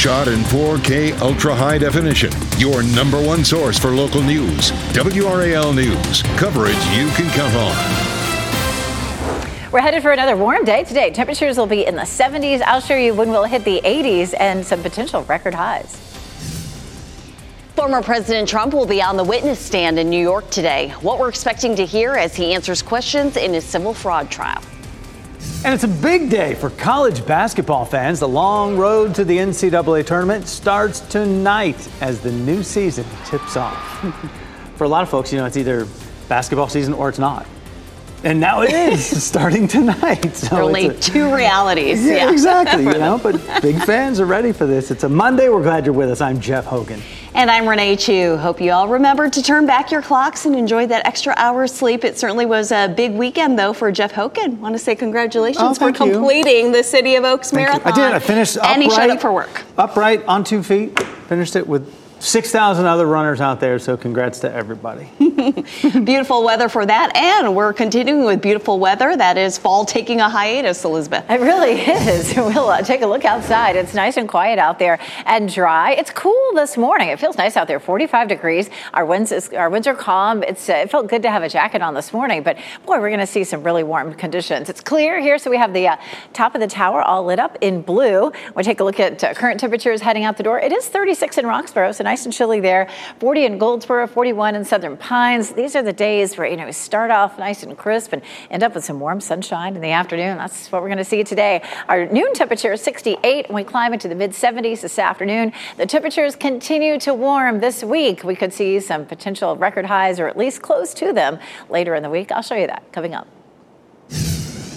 Shot in 4K ultra high definition. Your number one source for local news. WRAL News. Coverage you can count on. We're headed for another warm day today. Temperatures will be in the 70s. I'll show you when we'll hit the 80s and some potential record highs. Former President Trump will be on the witness stand in New York today. What we're expecting to hear as he answers questions in his civil fraud trial. And it's a big day for college basketball fans. The long road to the NCAA tournament starts tonight as the new season tips off. for a lot of folks, you know, it's either basketball season or it's not. And now it is starting tonight. So a, two realities. Yeah, yeah. exactly. you know, but big fans are ready for this. It's a Monday. We're glad you're with us. I'm Jeff Hogan. And I'm Renee Chu. Hope you all remembered to turn back your clocks and enjoy that extra hour of sleep. It certainly was a big weekend, though, for Jeff Hogan. Want to say congratulations oh, for completing you. the City of Oaks thank Marathon. You. I did. I finished upright. And he showed up for work. Upright on two feet. Finished it with 6,000 other runners out there, so congrats to everybody. beautiful weather for that, and we're continuing with beautiful weather. That is fall taking a hiatus, Elizabeth. It really is. We'll uh, take a look outside. It's nice and quiet out there and dry. It's cool this morning. It feels nice out there, 45 degrees. Our winds, is, our winds are calm. It's, uh, it felt good to have a jacket on this morning, but boy, we're going to see some really warm conditions. It's clear here, so we have the uh, top of the tower all lit up in blue. We'll take a look at uh, current temperatures heading out the door. It is 36 in Roxboro, so nice and chilly there. 40 in Goldsboro, 41 in Southern These are the days where, you know, we start off nice and crisp and end up with some warm sunshine in the afternoon. That's what we're going to see today. Our noon temperature is 68 and we climb into the mid 70s this afternoon. The temperatures continue to warm this week. We could see some potential record highs or at least close to them later in the week. I'll show you that coming up.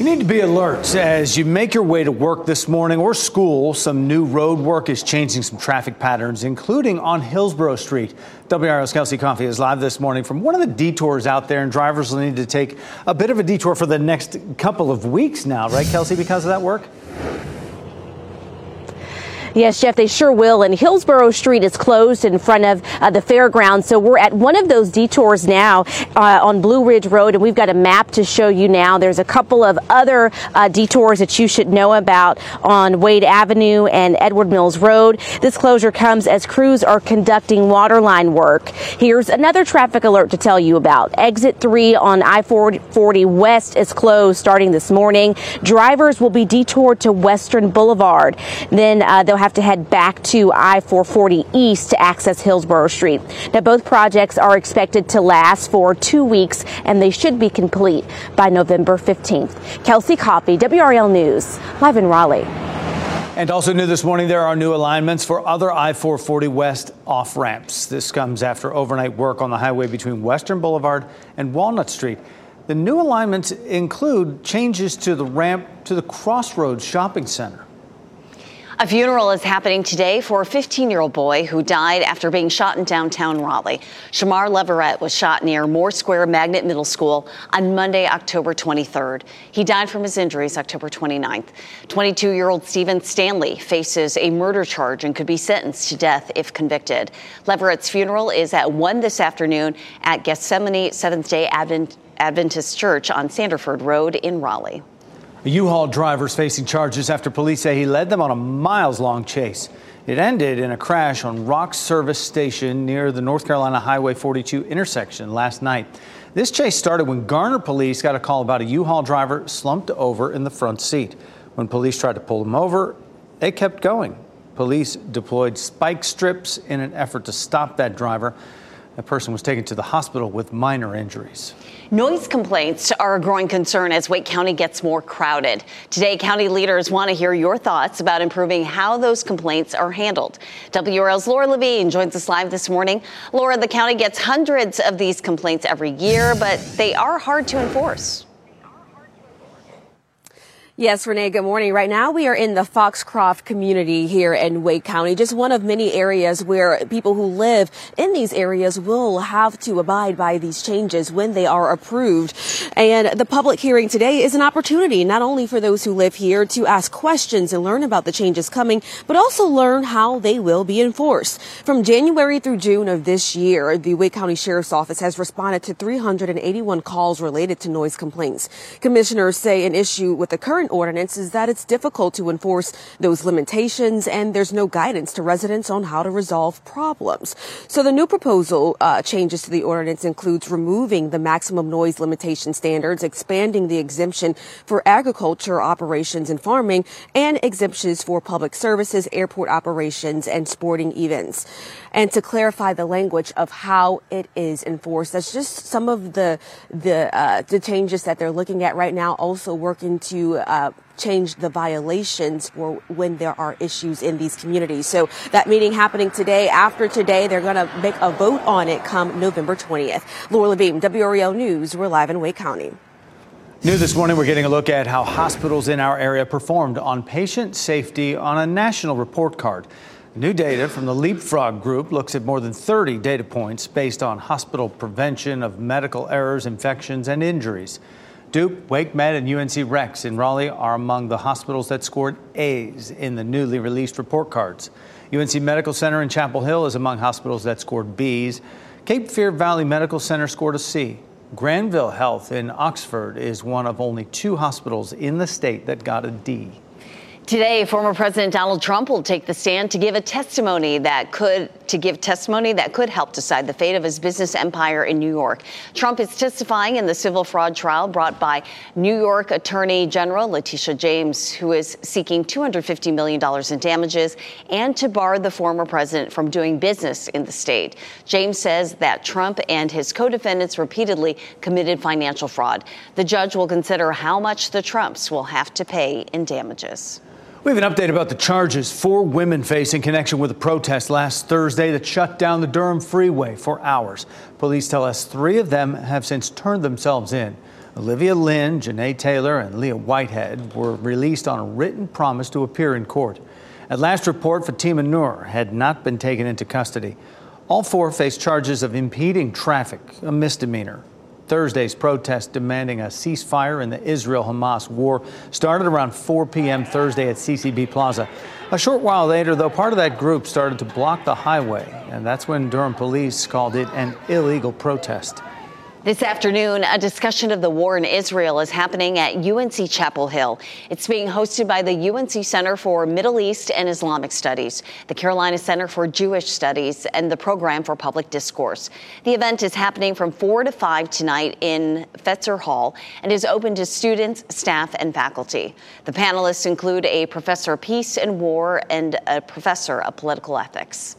You need to be alert as you make your way to work this morning or school. Some new road work is changing some traffic patterns, including on Hillsborough Street. WRAL's Kelsey Coffey is live this morning from one of the detours out there, and drivers will need to take a bit of a detour for the next couple of weeks now, right, Kelsey, because of that work? Yes, Jeff, they sure will. And Hillsborough Street is closed in front of uh, the fairgrounds. So we're at one of those detours now uh, on Blue Ridge Road, and we've got a map to show you now. There's a couple of other uh, detours that you should know about on Wade Avenue and Edward Mills Road. This closure comes as crews are conducting waterline work. Here's another traffic alert to tell you about. Exit 3 on I-40 West is closed starting this morning. Drivers will be detoured to Western Boulevard. Then uh, they'll have to head back to I-440 East to access Hillsborough Street. Now, both projects are expected to last for two weeks, and they should be complete by November 15th. Kelsey Coffey, WRAL News, live in Raleigh. And also new this morning, there are new alignments for other I-440 West off ramps. This comes after overnight work on the highway between Western Boulevard and Walnut Street. The new alignments include changes to the ramp to the Crossroads Shopping Center. A funeral is happening today for a 15 year old boy who died after being shot in downtown Raleigh. Shamar Leverett was shot near Moore Square Magnet Middle School on Monday, October 23rd. He died from his injuries October 29th. 22 year old Stephen Stanley faces a murder charge and could be sentenced to death if convicted. Leverett's funeral is at 1 this afternoon at Gethsemane Seventh day Adventist Church on Sanderford Road in Raleigh. A U-Haul driver is facing charges after police say he led them on a miles long chase. It ended in a crash on Rock Service Station near the North Carolina Highway 42 intersection last night. This chase started when Garner police got a call about a U-Haul driver slumped over in the front seat. When police tried to pull him over, it kept going. Police deployed spike strips in an effort to stop that driver. A person was taken to the hospital with minor injuries. Noise complaints are a growing concern as Wake County gets more crowded. Today, county leaders want to hear your thoughts about improving how those complaints are handled. WRAL's Laura Levine joins us live this morning. Laura, the county gets hundreds of these complaints every year, but they are hard to enforce. Yes, Renee, good morning. Right now we are in the Foxcroft community here in Wake County, just one of many areas where people who live in these areas will have to abide by these changes when they are approved. And the public hearing today is an opportunity not only for those who live here to ask questions and learn about the changes coming, but also learn how they will be enforced. From January through June of this year, the Wake County Sheriff's Office has responded to 381 calls related to noise complaints. Commissioners say an issue with the current current ordinance is that it's difficult to enforce those limitations and there's no guidance to residents on how to resolve problems. So the new proposal uh, changes to the ordinance includes removing the maximum noise limitation standards, expanding the exemption for agriculture operations and farming, and exemptions for public services, airport operations, and sporting events and to clarify the language of how it is enforced. That's just some of the the, uh, the changes that they're looking at right now. Also working to uh, change the violations for when there are issues in these communities. So that meeting happening today. After today, they're going to make a vote on it come November 20th. Laura Levine, WRAL News. We're live in Wake County. New this morning, we're getting a look at how hospitals in our area performed on patient safety on a national report card. New data from the Leapfrog Group looks at more than 30 data points based on hospital prevention of medical errors, infections, and injuries. Duke, WakeMed, and UNC Rex in Raleigh are among the hospitals that scored A's in the newly released report cards. UNC Medical Center in Chapel Hill is among hospitals that scored B's. Cape Fear Valley Medical Center scored a C. Granville Health in Oxford is one of only two hospitals in the state that got a D. Today, former President Donald Trump will take the stand to give a testimony that could to give testimony that could help decide the fate of his business empire in New York. Trump is testifying in the civil fraud trial brought by New York Attorney General Letitia James, who is seeking $250 million in damages and to bar the former president from doing business in the state. James says that Trump and his co-defendants repeatedly committed financial fraud. The judge will consider how much the Trumps will have to pay in damages. We have an update about the charges four women face in connection with a protest last Thursday that shut down the Durham Freeway for hours. Police tell us three of them have since turned themselves in. Olivia Lynn, Janae Taylor, and Leah Whitehead were released on a written promise to appear in court. At last report, Fatima Noor had not been taken into custody. All four face charges of impeding traffic, a misdemeanor. Thursday's protest demanding a ceasefire in the Israel Hamas war started around 4 p.m. Thursday at CCB Plaza. A short while later, though, part of that group started to block the highway, and that's when Durham police called it an illegal protest. This afternoon, a discussion of the war in Israel is happening at UNC Chapel Hill. It's being hosted by the UNC Center for Middle East and Islamic Studies, the Carolina Center for Jewish Studies, and the Program for Public Discourse. The event is happening from 4 to 5 tonight in Fetzer Hall and is open to students, staff, and faculty. The panelists include a professor of peace and war and a professor of political ethics.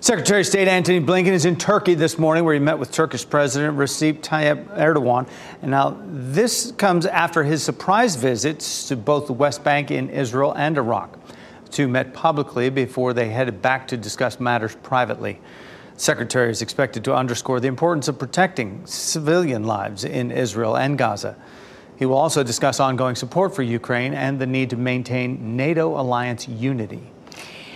Secretary of State Antony Blinken is in Turkey this morning, where he met with Turkish President Recep Tayyip Erdogan. And now, this comes after his surprise visits to both the West Bank in Israel and Iraq. The two met publicly before they headed back to discuss matters privately. The Secretary is expected to underscore the importance of protecting civilian lives in Israel and Gaza. He will also discuss ongoing support for Ukraine and the need to maintain NATO alliance unity.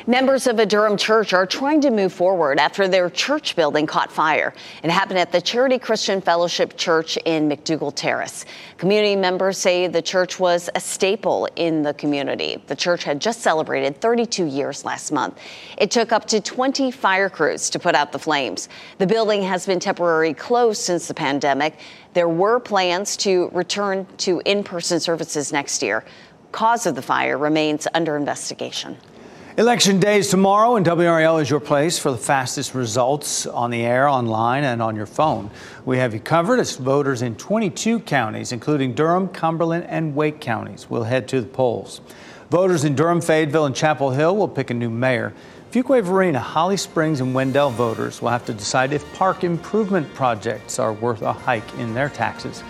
Members of a Durham church are trying to move forward after their church building caught fire. It happened at the Charity Christian Fellowship Church in McDougald Terrace. Community members say the church was a staple in the community. The church had just celebrated 32 years last month. It took up to 20 fire crews to put out the flames. The building has been temporarily closed since the pandemic. There were plans to return to in person services next year. Cause of the fire remains under investigation. Election day is tomorrow, and WRAL is your place for the fastest results on the air, online, and on your phone. We have you covered as voters in 22 counties, including Durham, Cumberland, and Wake counties, will head to the polls. Voters in Durham, Fayetteville, and Chapel Hill will pick a new mayor. Fuquay Varina, Holly Springs, and Wendell voters will have to decide if park improvement projects are worth a hike in their taxes.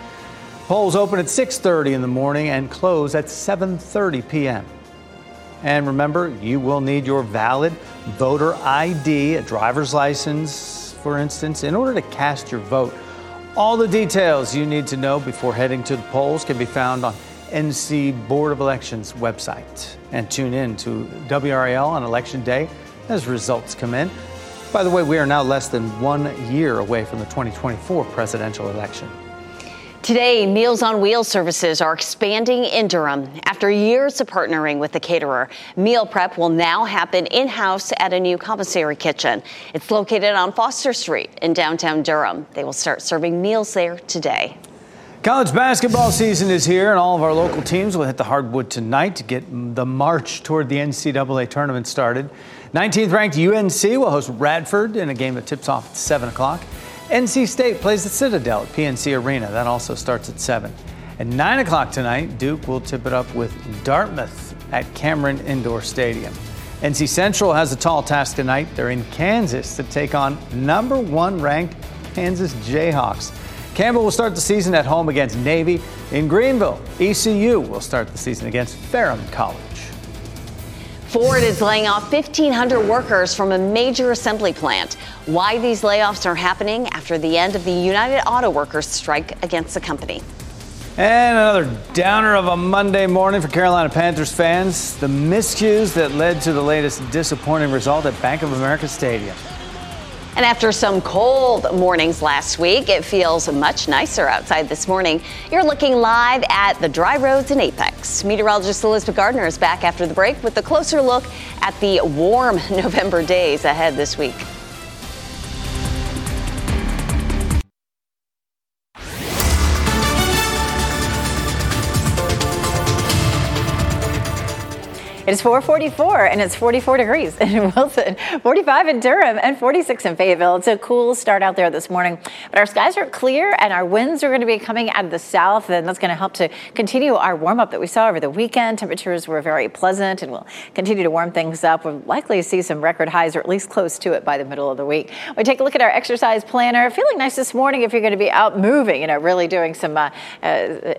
Polls open at 6:30 in the morning and close at 7:30 p.m. And remember, you will need your valid voter ID, a driver's license, for instance, in order to cast your vote. All the details you need to know before heading to the polls can be found on NC Board of Elections website and tune in to WRAL on Election Day as results come in. By the way, we are now less than one year away from the 2024 presidential election. Today, Meals on Wheels services are expanding in Durham. After years of partnering with the caterer, meal prep will now happen in house at a new commissary kitchen. It's located on Foster Street in downtown Durham. They will start serving meals there today. College basketball season is here, and all of our local teams will hit the hardwood tonight to get the march toward the NCAA tournament started. 19th ranked UNC will host Radford in a game that tips off at 7 o'clock. NC State plays the Citadel at PNC Arena. That also starts at 7. At 9 o'clock tonight, Duke will tip it up with Dartmouth at Cameron Indoor Stadium. NC Central has a tall task tonight. They're in Kansas to take on number one ranked Kansas Jayhawks. Campbell will start the season at home against Navy. In Greenville, ECU will start the season against Ferrum College. Ford is laying off 1,500 workers from a major assembly plant. Why these layoffs are happening after the end of the United Auto Workers strike against the company. And another downer of a Monday morning for Carolina Panthers fans. The miscues that led to the latest disappointing result at Bank of America Stadium. And after some cold mornings last week, it feels much nicer outside this morning. You're looking live at the dry roads in Apex. Meteorologist Elizabeth Gardner is back after the break with a closer look at the warm November days ahead this week. It's 444 and it's 44 degrees in Wilson, 45 in Durham, and 46 in Fayetteville. It's a cool start out there this morning. But our skies are clear and our winds are going to be coming out of the south, and that's going to help to continue our warm up that we saw over the weekend. Temperatures were very pleasant and we'll continue to warm things up. We'll likely see some record highs or at least close to it by the middle of the week. We take a look at our exercise planner. Feeling nice this morning if you're going to be out moving, you know, really doing some uh, uh,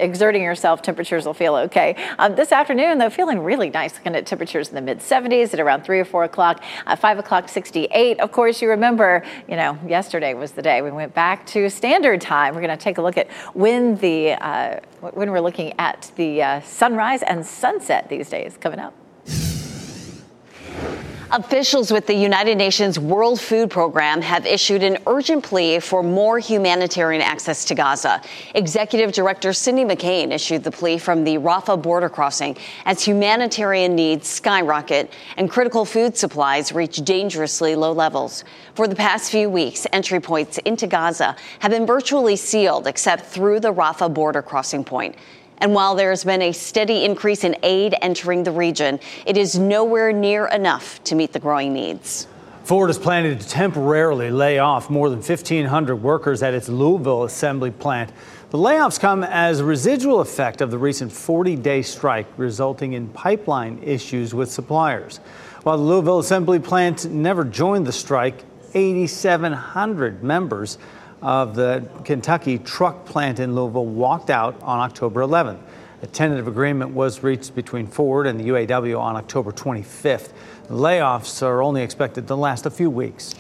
exerting yourself. Temperatures will feel okay. Um, this afternoon, though, feeling really nice at temperatures in the mid 70s at around 3 or 4 o'clock. Uh, 5 o'clock, 68. Of course, you remember, you know, yesterday was the day we went back to standard time. We're going to take a look at when the uh, when we're looking at the uh, sunrise and sunset these days coming up. Officials with the United Nations World Food Program have issued an urgent plea for more humanitarian access to Gaza. Executive Director Cindy McCain issued the plea from the Rafah border crossing as humanitarian needs skyrocket and critical food supplies reach dangerously low levels. For the past few weeks, entry points into Gaza have been virtually sealed except through the Rafah border crossing point. And while there's been a steady increase in aid entering the region, it is nowhere near enough to meet the growing needs. Ford is planning to temporarily lay off more than 1,500 workers at its Louisville assembly plant. The layoffs come as a residual effect of the recent 40 day strike, resulting in pipeline issues with suppliers. While the Louisville assembly plant never joined the strike, 8,700 members of the Kentucky truck plant in Louisville walked out on October 11th. A tentative agreement was reached between Ford and the UAW on October 25th. The layoffs are only expected to last a few weeks.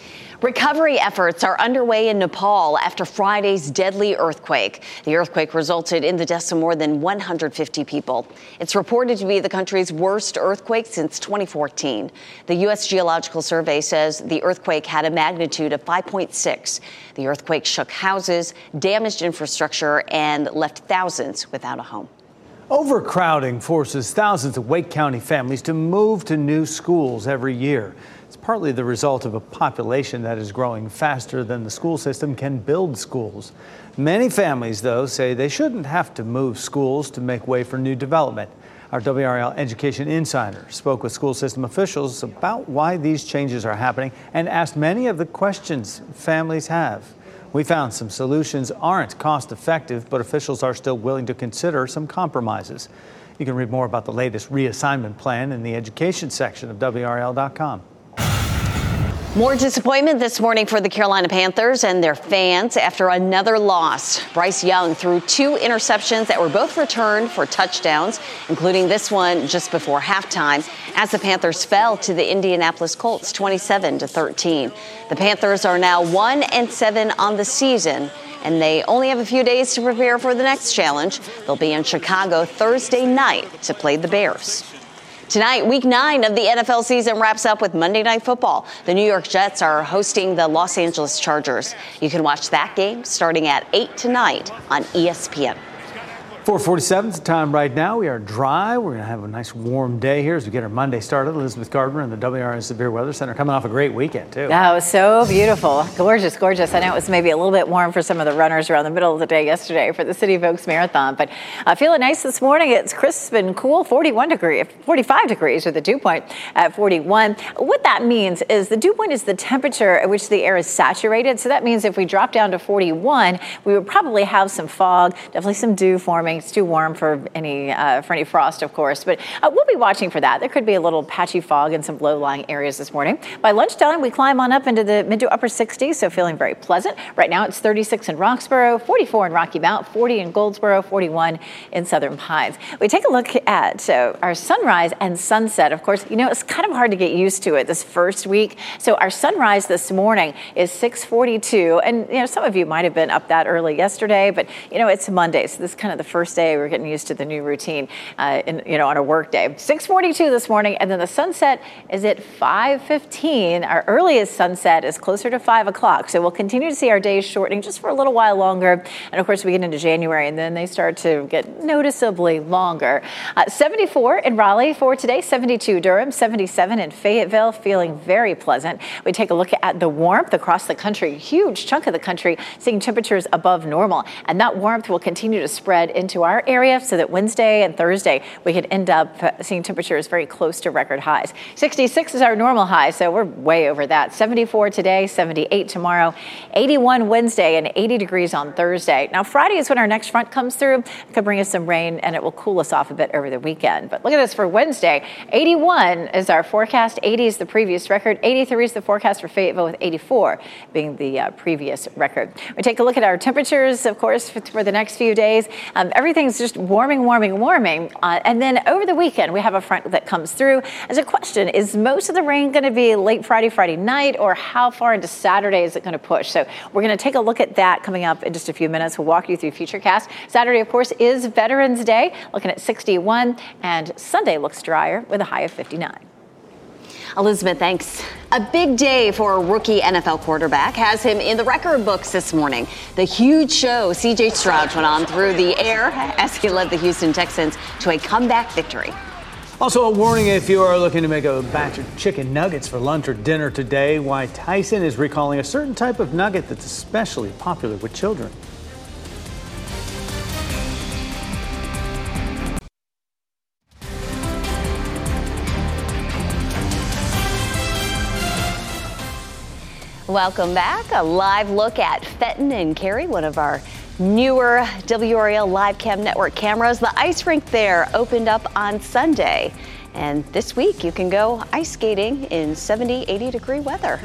Recovery efforts are underway in Nepal after Friday's deadly earthquake. The earthquake resulted in the deaths of more than 150 people. It's reported to be the country's worst earthquake since 2014. The U.S. Geological Survey says the earthquake had a magnitude of 5.6. The earthquake shook houses, damaged infrastructure, and left thousands without a home. Overcrowding forces thousands of Wake County families to move to new schools every year. It's partly the result of a population that is growing faster than the school system can build schools. Many families, though, say they shouldn't have to move schools to make way for new development. Our WRAL Education Insider spoke with school system officials about why these changes are happening and asked many of the questions families have. We found some solutions aren't cost effective, but officials are still willing to consider some compromises. You can read more about the latest reassignment plan in the education section of WRAL.com. More disappointment this morning for the Carolina Panthers and their fans after another loss. Bryce Young threw two interceptions that were both returned for touchdowns, including this one just before halftime, as the Panthers fell to the Indianapolis Colts 27 to 13. The Panthers are now 1 and 7 on the season and they only have a few days to prepare for the next challenge. They'll be in Chicago Thursday night to play the Bears. Tonight, week nine of the NFL season wraps up with Monday Night Football. The New York Jets are hosting the Los Angeles Chargers. You can watch that game starting at 8 tonight on ESPN. 447 is the time right now. We are dry. We're going to have a nice warm day here as we get our Monday started. Elizabeth Gardner and the WRAL Severe Weather Center coming off a great weekend, too. That was so beautiful. Gorgeous, gorgeous. I know it was maybe a little bit warm for some of the runners around the middle of the day yesterday for the City of Oaks Marathon, but uh, feeling nice this morning. It's crisp and cool, 41 degrees, 45 degrees with the dew point at 41. What that means is the dew point is the temperature at which the air is saturated. So that means if we drop down to 41, we would probably have some fog, definitely some dew forming. It's too warm for any uh, for any frost, of course, but uh, we'll be watching for that. There could be a little patchy fog in some low-lying areas this morning. By lunchtime, we climb on up into the mid to upper 60s, so feeling very pleasant. Right now, it's 36 in Roxboro, 44 in Rocky Mount, 40 in Goldsboro, 41 in Southern Pines. We take a look at uh, our sunrise and sunset. Of course, you know it's kind of hard to get used to it this first week. So our sunrise this morning is 6:42, and you know some of you might have been up that early yesterday, but you know it's Monday, so this is kind of the first day we're getting used to the new routine, uh, in, you know, on a work day. 6:42 this morning, and then the sunset is at 5:15. Our earliest sunset is closer to five o'clock, so we'll continue to see our days shortening just for a little while longer. And of course, we get into January, and then they start to get noticeably longer. Uh, 74 in Raleigh for today, 72 Durham, 77 in Fayetteville, feeling very pleasant. We take a look at the warmth across the country, huge chunk of the country seeing temperatures above normal, and that warmth will continue to spread into our area so that Wednesday and Thursday we could end up seeing temperatures very close to record highs. 66 is our normal high, so we're way over that. 74 today, 78 tomorrow, 81 Wednesday, and 80 degrees on Thursday. Now, Friday is when our next front comes through. It could bring us some rain and it will cool us off a bit over the weekend. But look at this for Wednesday 81 is our forecast, 80 is the previous record, 83 is the forecast for Fayetteville, with 84 being the uh, previous record. We take a look at our temperatures, of course, for, for the next few days. Um, everything's just warming, warming, warming. Uh, and then over the weekend, we have a front that comes through. As a question, is most of the rain going to be late Friday, Friday night, or how far into Saturday is it going to push? So we're going to take a look at that coming up in just a few minutes. We'll walk you through Futurecast. Saturday, of course, is Veterans Day, looking at 61, and Sunday looks drier with a high of 59. Elizabeth, thanks. A big day for a rookie NFL quarterback has him in the record books this morning. The huge show CJ Stroud went on through the air as he led the Houston Texans to a comeback victory. Also, a warning if you are looking to make a batch of chicken nuggets for lunch or dinner today, why Tyson is recalling a certain type of nugget that's especially popular with children. Welcome back. A live look at Fenton and Cary, one of our newer WRAL Live Cam Network cameras. The ice rink there opened up on Sunday. And this week you can go ice skating in 70, 80 degree weather.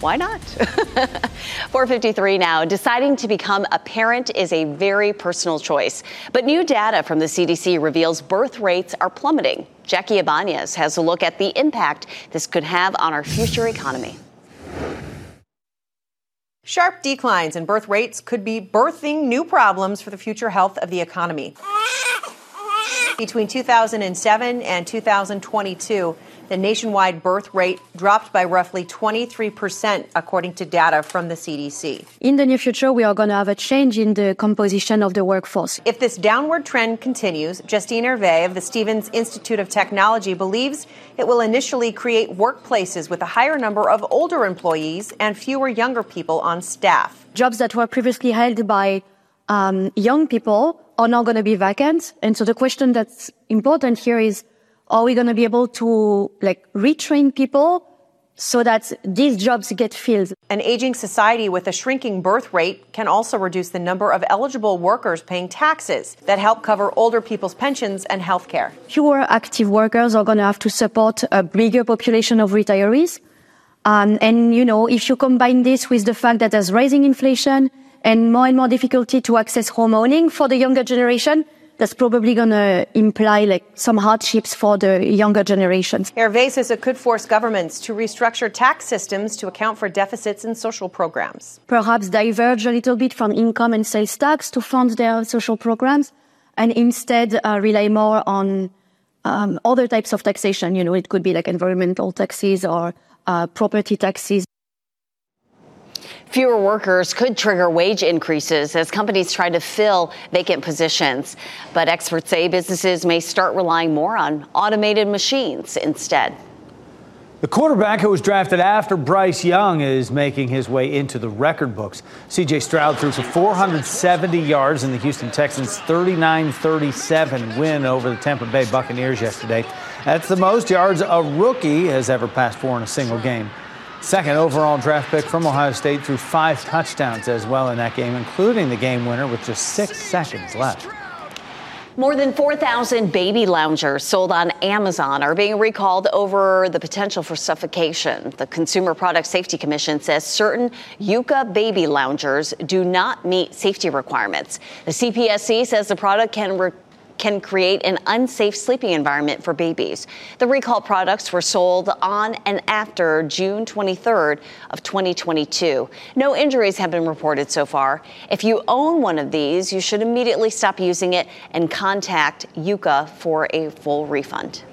Why not? 453 now. Deciding to become a parent is a very personal choice. But new data from the CDC reveals birth rates are plummeting. Jackie Ibanez has a look at the impact this could have on our future economy. Sharp declines in birth rates could be birthing new problems for the future health of the economy. Between 2007 and 2022, the nationwide birth rate dropped by roughly 23%, according to data from the CDC. In the near future, we are going to have a change in the composition of the workforce. If this downward trend continues, Justine Hervé of the Stevens Institute of Technology believes it will initially create workplaces with a higher number of older employees and fewer younger people on staff. Jobs that were previously held by um, young people are now going to be vacant. And so the question that's important here is, are we going to be able to like retrain people so that these jobs get filled? An aging society with a shrinking birth rate can also reduce the number of eligible workers paying taxes that help cover older people's pensions and health care. Fewer active workers are going to have to support a bigger population of retirees. Um, and, you know, if you combine this with the fact that there's rising inflation and more and more difficulty to access home owning for the younger generation, that's probably going to imply like some hardships for the younger generations. Hervé says it could force governments to restructure tax systems to account for deficits in social programs. Perhaps diverge a little bit from income and sales tax to fund their social programs and instead uh, rely more on um, other types of taxation. You know, it could be like environmental taxes or uh, property taxes. Fewer workers could trigger wage increases as companies try to fill vacant positions. But experts say businesses may start relying more on automated machines instead. The quarterback who was drafted after Bryce Young is making his way into the record books. CJ Stroud threw for 470 yards in the Houston Texans' 39 37 win over the Tampa Bay Buccaneers yesterday. That's the most yards a rookie has ever passed for in a single game. Second overall draft pick from Ohio State threw five touchdowns as well in that game, including the game winner with just six seconds left. More than 4,000 baby loungers sold on Amazon are being recalled over the potential for suffocation. The Consumer Product Safety Commission says certain Yuka baby loungers do not meet safety requirements. The CPSC says the product can re- can create an unsafe sleeping environment for babies. The recall products were sold on and after June 23rd of 2022. No injuries have been reported so far. If you own one of these, you should immediately stop using it and contact Yuka for a full refund.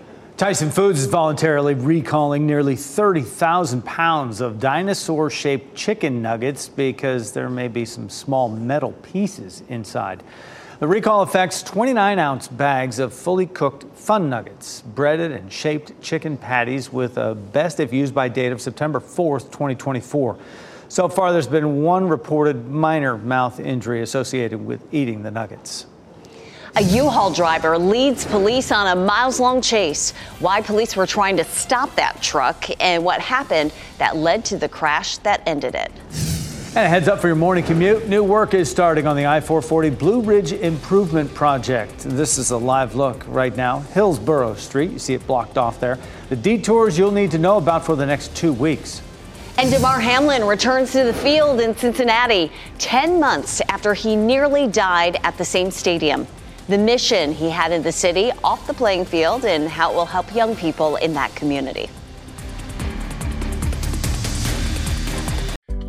Tyson Foods is voluntarily recalling nearly 30,000 pounds of dinosaur shaped chicken nuggets because there may be some small metal pieces inside. The recall affects 29 ounce bags of fully cooked fun nuggets, breaded and shaped chicken patties with a best if used by date of September 4th, 2024. So far, there's been one reported minor mouth injury associated with eating the nuggets. A U-Haul driver leads police on a miles long chase. Why police were trying to stop that truck and what happened that led to the crash that ended it. And a heads up for your morning commute. New work is starting on the I 440 Blue Ridge Improvement Project. This is a live look right now. Hillsborough Street, you see it blocked off there. The detours you'll need to know about for the next two weeks. And Damar Hamlin returns to the field in Cincinnati 10 months after he nearly died at the same stadium. The mission he had in the city, off the playing field, and how it will help young people in that community.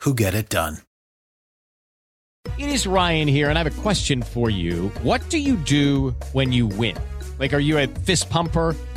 who get it done. It is Ryan here, and I have a question for you. What do you do when you win? Like, are you a fist pumper?